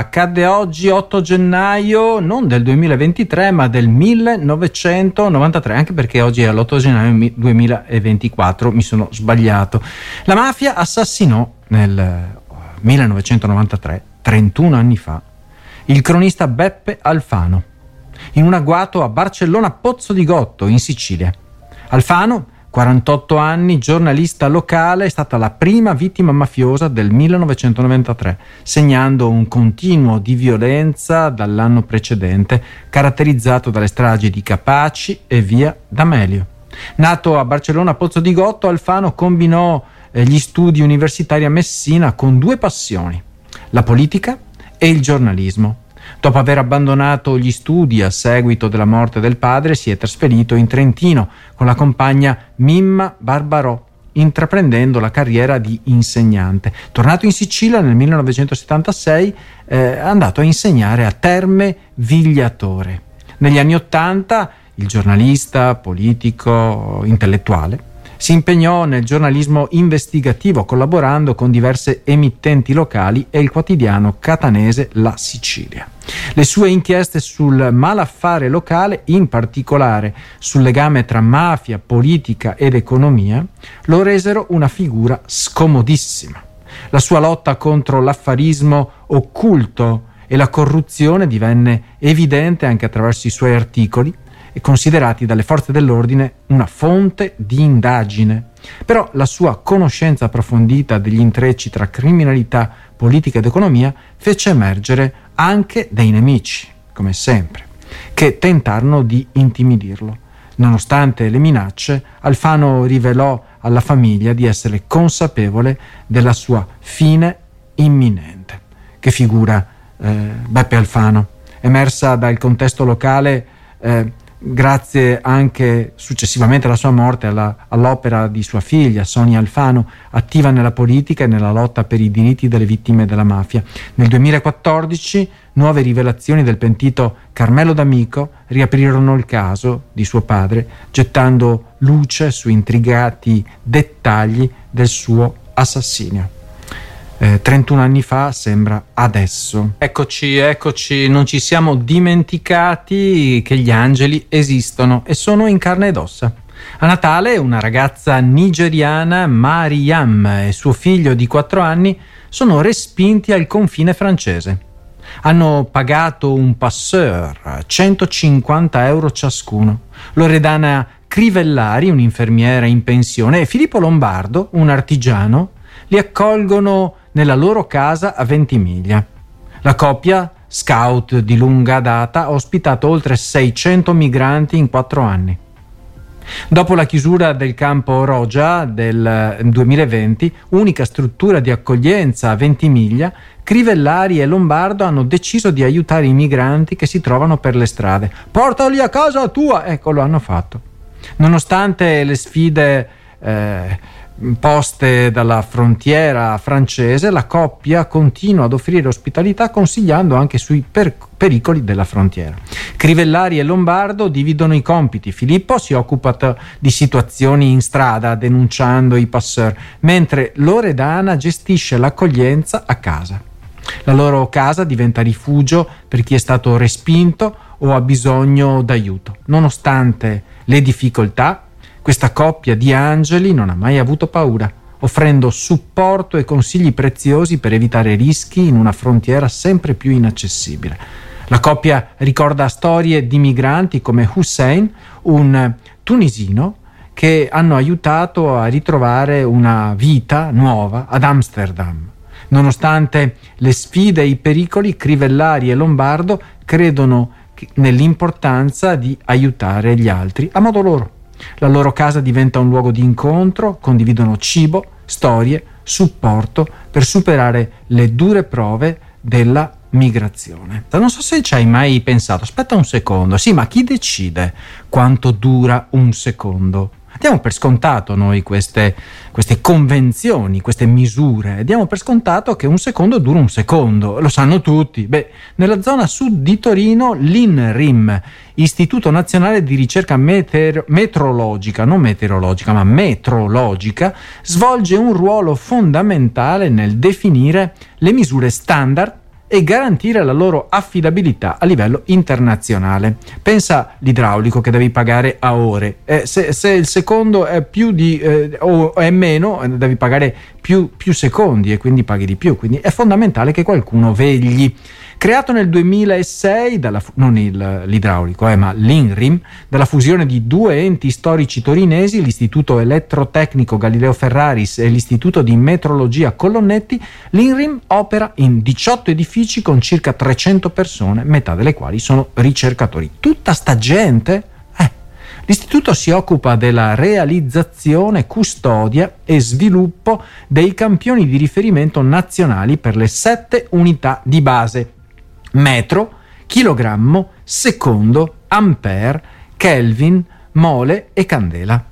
accadde oggi 8 gennaio non del 2023 ma del 1993 anche perché oggi è l'8 gennaio 2024 mi sono sbagliato. La mafia assassinò nel 1993 31 anni fa il cronista Beppe Alfano in un agguato a Barcellona Pozzo di Gotto in Sicilia. Alfano 48 anni, giornalista locale, è stata la prima vittima mafiosa del 1993, segnando un continuo di violenza dall'anno precedente, caratterizzato dalle stragi di Capaci e via D'Amelio. Nato a Barcellona Pozzo di Gotto, Alfano combinò eh, gli studi universitari a Messina con due passioni, la politica e il giornalismo. Dopo aver abbandonato gli studi a seguito della morte del padre, si è trasferito in Trentino con la compagna Mimma Barbarò, intraprendendo la carriera di insegnante. Tornato in Sicilia nel 1976, eh, è andato a insegnare a Terme Vigliatore. Negli anni Ottanta, il giornalista, politico, intellettuale, si impegnò nel giornalismo investigativo collaborando con diverse emittenti locali e il quotidiano catanese La Sicilia. Le sue inchieste sul malaffare locale, in particolare sul legame tra mafia, politica ed economia, lo resero una figura scomodissima. La sua lotta contro l'affarismo occulto e la corruzione divenne evidente anche attraverso i suoi articoli, e considerati dalle forze dell'ordine una fonte di indagine. Però la sua conoscenza approfondita degli intrecci tra criminalità, politica ed economia fece emergere anche dei nemici, come sempre, che tentarono di intimidirlo. Nonostante le minacce, Alfano rivelò alla famiglia di essere consapevole della sua fine imminente. Che figura eh, Beppe Alfano, emersa dal contesto locale eh, grazie anche successivamente alla sua morte alla, all'opera di sua figlia Sonia Alfano, attiva nella politica e nella lotta per i diritti delle vittime della mafia. Nel 2014 nuove rivelazioni del pentito Carmelo D'Amico riaprirono il caso di suo padre, gettando luce su intrigati dettagli del suo assassinio eh, 31 anni fa sembra adesso. Eccoci, eccoci, non ci siamo dimenticati che gli angeli esistono e sono in carne ed ossa. A Natale una ragazza nigeriana, Mariam, e suo figlio di 4 anni sono respinti al confine francese. Hanno pagato un passeur, 150 euro ciascuno. Loredana Crivellari, un'infermiera in pensione, e Filippo Lombardo, un artigiano, li accolgono nella loro casa a Ventimiglia. La coppia, scout di lunga data, ha ospitato oltre 600 migranti in quattro anni. Dopo la chiusura del campo Rogia del 2020, unica struttura di accoglienza a Ventimiglia, Crivellari e Lombardo hanno deciso di aiutare i migranti che si trovano per le strade. Portali a casa tua! Ecco, lo hanno fatto. Nonostante le sfide eh, poste dalla frontiera francese, la coppia continua ad offrire ospitalità consigliando anche sui per- pericoli della frontiera. Crivellari e Lombardo dividono i compiti. Filippo si occupa t- di situazioni in strada denunciando i passeur, mentre Loredana gestisce l'accoglienza a casa. La loro casa diventa rifugio per chi è stato respinto o ha bisogno d'aiuto. Nonostante le difficoltà, questa coppia di angeli non ha mai avuto paura, offrendo supporto e consigli preziosi per evitare rischi in una frontiera sempre più inaccessibile. La coppia ricorda storie di migranti come Hussein, un tunisino che hanno aiutato a ritrovare una vita nuova ad Amsterdam. Nonostante le sfide e i pericoli, Crivellari e Lombardo credono nell'importanza di aiutare gli altri a modo loro. La loro casa diventa un luogo di incontro, condividono cibo, storie, supporto per superare le dure prove della migrazione. Non so se ci hai mai pensato, aspetta un secondo, sì, ma chi decide quanto dura un secondo? Diamo per scontato noi queste, queste, convenzioni, queste misure, diamo per scontato che un secondo dura un secondo, lo sanno tutti. Beh, nella zona sud di Torino l'INRIM, Istituto Nazionale di Ricerca Meteor- Metrologica, non meteorologica, ma metrologica, svolge un ruolo fondamentale nel definire le misure standard e garantire la loro affidabilità a livello internazionale. Pensa l'idraulico che devi pagare a ore, eh, se, se, il secondo è più di eh, o è meno, devi pagare più, più secondi e quindi paghi di più, quindi è fondamentale che qualcuno vegli. Creato nel 2006, dalla, non il, l'idraulico, eh, ma l'INRIM, dalla fusione di due enti storici torinesi, l'Istituto Elettrotecnico Galileo Ferraris e l'Istituto di Metrologia Colonnetti, l'INRIM opera in 18 edifici con circa 300 persone, metà delle quali sono ricercatori. Tutta sta gente eh, L'istituto si occupa della realizzazione, custodia e sviluppo dei campioni di riferimento nazionali per le sette unità di base metro, chilogrammo, secondo, ampere, Kelvin, mole e candela.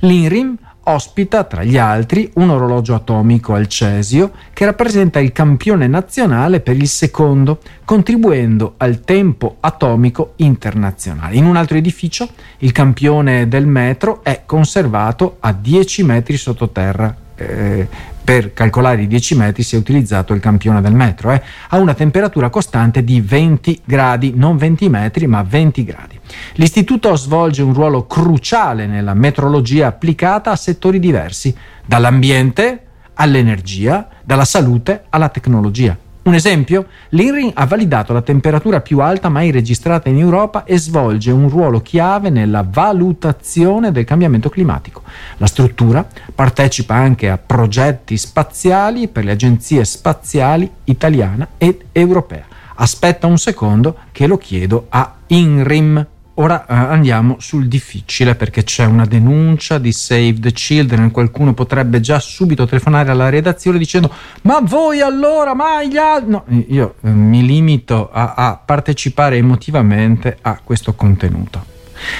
L'INRIM ospita tra gli altri un orologio atomico al cesio che rappresenta il campione nazionale per il secondo, contribuendo al tempo atomico internazionale. In un altro edificio il campione del metro è conservato a 10 metri sottoterra. Eh, per calcolare i 10 metri si è utilizzato il campione del metro, eh, a una temperatura costante di 20 gradi, non 20 metri ma 20 gradi. L'istituto svolge un ruolo cruciale nella metrologia applicata a settori diversi, dall'ambiente all'energia, dalla salute alla tecnologia. Un esempio? L'INRI ha validato la temperatura più alta mai registrata in Europa e svolge un ruolo chiave nella valutazione del cambiamento climatico. La struttura partecipa anche a progetti spaziali per le agenzie spaziali italiana ed europea. Aspetta un secondo che lo chiedo a INRIM. Ora eh, andiamo sul difficile perché c'è una denuncia di Save the Children. Qualcuno potrebbe già subito telefonare alla redazione dicendo: Ma voi allora, ma gli altri. No, io eh, mi limito a, a partecipare emotivamente a questo contenuto.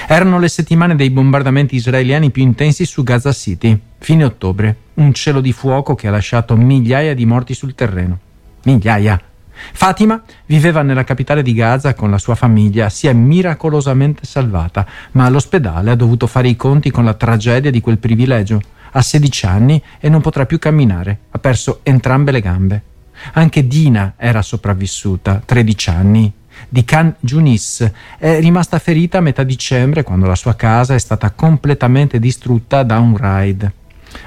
Erano le settimane dei bombardamenti israeliani più intensi su Gaza City, fine ottobre. Un cielo di fuoco che ha lasciato migliaia di morti sul terreno. Migliaia. Fatima viveva nella capitale di Gaza con la sua famiglia, si è miracolosamente salvata, ma all'ospedale ha dovuto fare i conti con la tragedia di quel privilegio. Ha 16 anni e non potrà più camminare, ha perso entrambe le gambe. Anche Dina era sopravvissuta, 13 anni. Di Khan Junis è rimasta ferita a metà dicembre quando la sua casa è stata completamente distrutta da un raid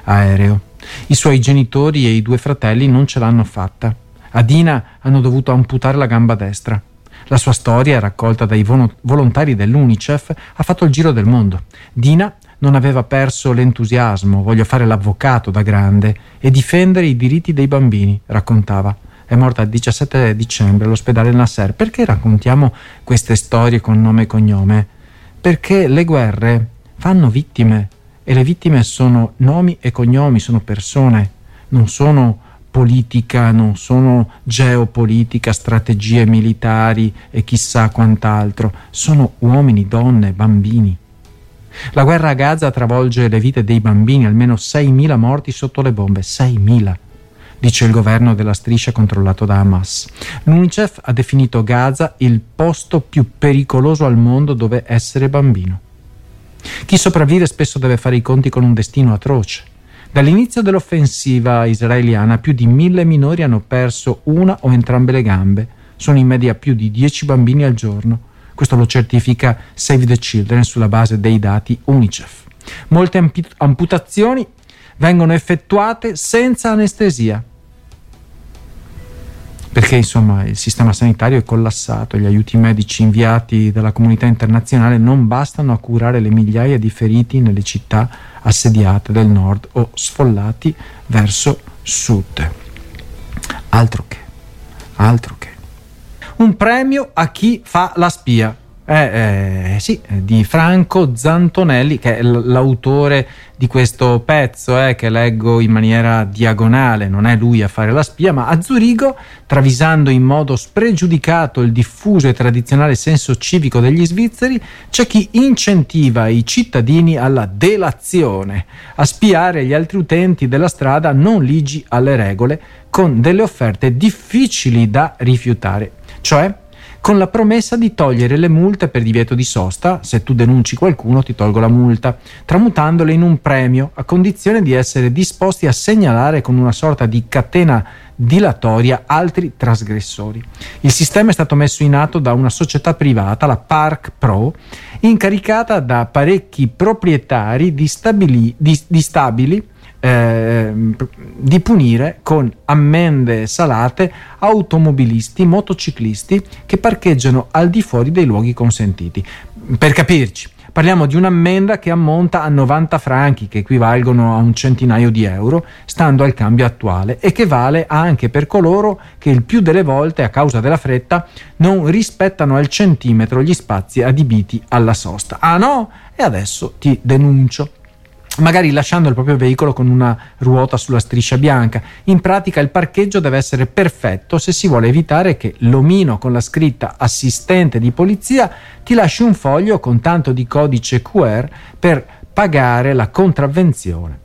aereo. I suoi genitori e i due fratelli non ce l'hanno fatta. A Dina hanno dovuto amputare la gamba destra. La sua storia, raccolta dai volontari dell'UNICEF, ha fatto il giro del mondo. Dina non aveva perso l'entusiasmo, voglio fare l'avvocato da grande e difendere i diritti dei bambini, raccontava. È morta il 17 dicembre all'ospedale Nasser. Perché raccontiamo queste storie con nome e cognome? Perché le guerre fanno vittime e le vittime sono nomi e cognomi, sono persone, non sono politica, non sono geopolitica, strategie militari e chissà quant'altro, sono uomini, donne, bambini. La guerra a Gaza travolge le vite dei bambini, almeno 6.000 morti sotto le bombe, 6.000, dice il governo della striscia controllato da Hamas. L'UNICEF ha definito Gaza il posto più pericoloso al mondo dove essere bambino. Chi sopravvive spesso deve fare i conti con un destino atroce. Dall'inizio dell'offensiva israeliana più di mille minori hanno perso una o entrambe le gambe. Sono in media più di 10 bambini al giorno. Questo lo certifica Save the Children sulla base dei dati UNICEF. Molte amputazioni vengono effettuate senza anestesia perché insomma il sistema sanitario è collassato, gli aiuti medici inviati dalla comunità internazionale non bastano a curare le migliaia di feriti nelle città assediate del nord o sfollati verso sud. Altro che, altro che. Un premio a chi fa la spia. Eh, eh, sì, di Franco Zantonelli, che è l'autore di questo pezzo eh, che leggo in maniera diagonale, non è lui a fare la spia, ma a Zurigo, travisando in modo spregiudicato il diffuso e tradizionale senso civico degli svizzeri, c'è chi incentiva i cittadini alla delazione, a spiare gli altri utenti della strada non ligi alle regole, con delle offerte difficili da rifiutare, cioè con la promessa di togliere le multe per divieto di sosta, se tu denunci qualcuno ti tolgo la multa, tramutandole in un premio a condizione di essere disposti a segnalare con una sorta di catena dilatoria altri trasgressori. Il sistema è stato messo in atto da una società privata, la Park Pro, incaricata da parecchi proprietari di, stabili, di, di stabili eh, di punire con ammende salate automobilisti, motociclisti che parcheggiano al di fuori dei luoghi consentiti. Per capirci, parliamo di un'ammenda che ammonta a 90 franchi, che equivalgono a un centinaio di euro, stando al cambio attuale, e che vale anche per coloro che il più delle volte, a causa della fretta, non rispettano al centimetro gli spazi adibiti alla sosta. Ah no? E adesso ti denuncio magari lasciando il proprio veicolo con una ruota sulla striscia bianca. In pratica il parcheggio deve essere perfetto se si vuole evitare che l'omino con la scritta assistente di polizia ti lasci un foglio con tanto di codice QR per pagare la contravvenzione.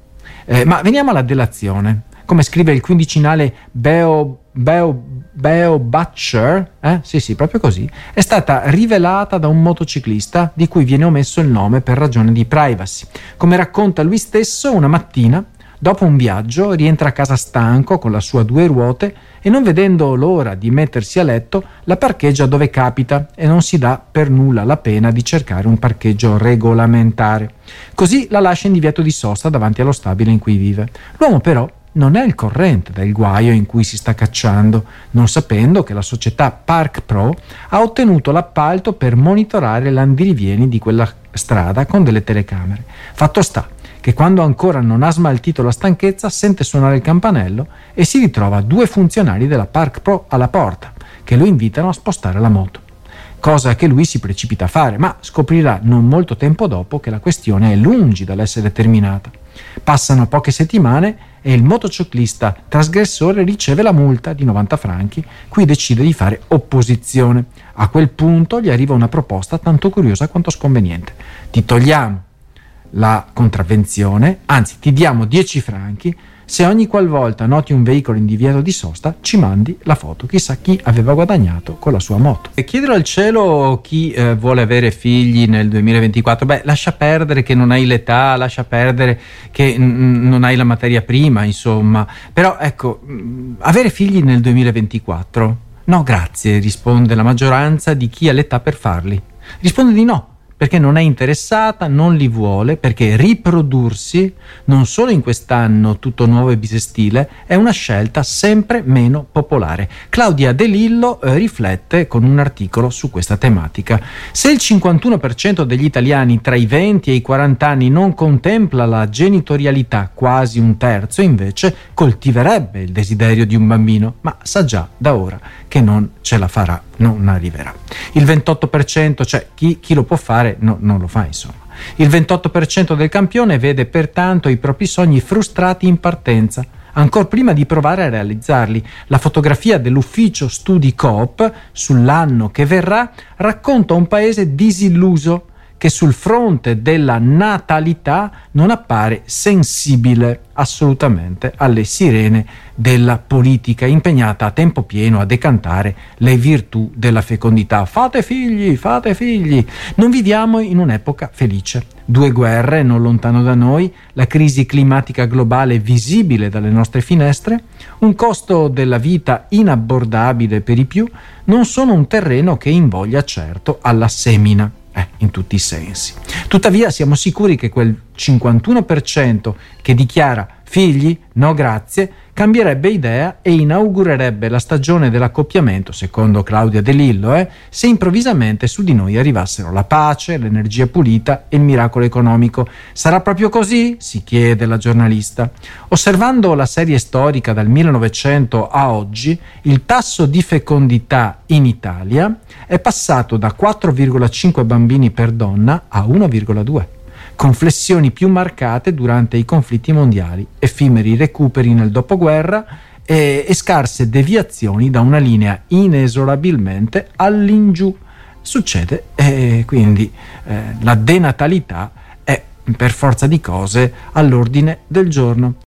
Eh, ma veniamo alla delazione. Come scrive il quindicinale Beo, Beo Beo Butcher, eh? sì sì, proprio così, è stata rivelata da un motociclista di cui viene omesso il nome per ragione di privacy. Come racconta lui stesso, una mattina, dopo un viaggio, rientra a casa stanco con la sua due ruote e non vedendo l'ora di mettersi a letto, la parcheggia dove capita e non si dà per nulla la pena di cercare un parcheggio regolamentare. Così la lascia in divieto di sosta davanti allo stabile in cui vive. L'uomo però non è il corrente del guaio in cui si sta cacciando, non sapendo che la società Park Pro ha ottenuto l'appalto per monitorare l'andirivieni di quella strada con delle telecamere. Fatto sta che quando ancora non ha smaltito la stanchezza sente suonare il campanello e si ritrova due funzionari della Park Pro alla porta che lo invitano a spostare la moto cosa che lui si precipita a fare, ma scoprirà non molto tempo dopo che la questione è lungi dall'essere terminata. Passano poche settimane e il motociclista trasgressore riceve la multa di 90 franchi, cui decide di fare opposizione. A quel punto gli arriva una proposta tanto curiosa quanto sconveniente. Ti togliamo la contravvenzione, anzi ti diamo 10 franchi se ogni qualvolta noti un veicolo in divieto di sosta ci mandi la foto, chissà chi aveva guadagnato con la sua moto. E chiedere al cielo chi eh, vuole avere figli nel 2024, beh lascia perdere che non hai l'età, lascia perdere che n- non hai la materia prima, insomma, però ecco, mh, avere figli nel 2024? No, grazie, risponde la maggioranza di chi ha l'età per farli. Risponde di no perché non è interessata, non li vuole, perché riprodursi, non solo in quest'anno tutto nuovo e bisestile, è una scelta sempre meno popolare. Claudia De Lillo eh, riflette con un articolo su questa tematica. Se il 51% degli italiani tra i 20 e i 40 anni non contempla la genitorialità, quasi un terzo invece coltiverebbe il desiderio di un bambino, ma sa già da ora che non ce la farà, non arriverà. Il 28%, cioè chi, chi lo può fare, no, non lo fa insomma. Il 28% del campione vede pertanto i propri sogni frustrati in partenza, ancora prima di provare a realizzarli. La fotografia dell'ufficio Studi Coop sull'anno che verrà racconta un paese disilluso che sul fronte della natalità non appare sensibile assolutamente alle sirene della politica impegnata a tempo pieno a decantare le virtù della fecondità. Fate figli, fate figli. Non viviamo in un'epoca felice. Due guerre non lontano da noi, la crisi climatica globale visibile dalle nostre finestre, un costo della vita inabbordabile per i più, non sono un terreno che invoglia certo alla semina eh, in tutti i sensi. Tuttavia siamo sicuri che quel 51% che dichiara figli, no grazie, cambierebbe idea e inaugurerebbe la stagione dell'accoppiamento, secondo Claudia De Lillo, eh, se improvvisamente su di noi arrivassero la pace, l'energia pulita e il miracolo economico. Sarà proprio così? si chiede la giornalista. Osservando la serie storica dal 1900 a oggi, il tasso di fecondità in Italia è passato da 4,5 bambini per donna a 1,2 con flessioni più marcate durante i conflitti mondiali, effimeri recuperi nel dopoguerra e, e scarse deviazioni da una linea inesorabilmente all'ingiù. Succede e quindi eh, la denatalità è per forza di cose all'ordine del giorno.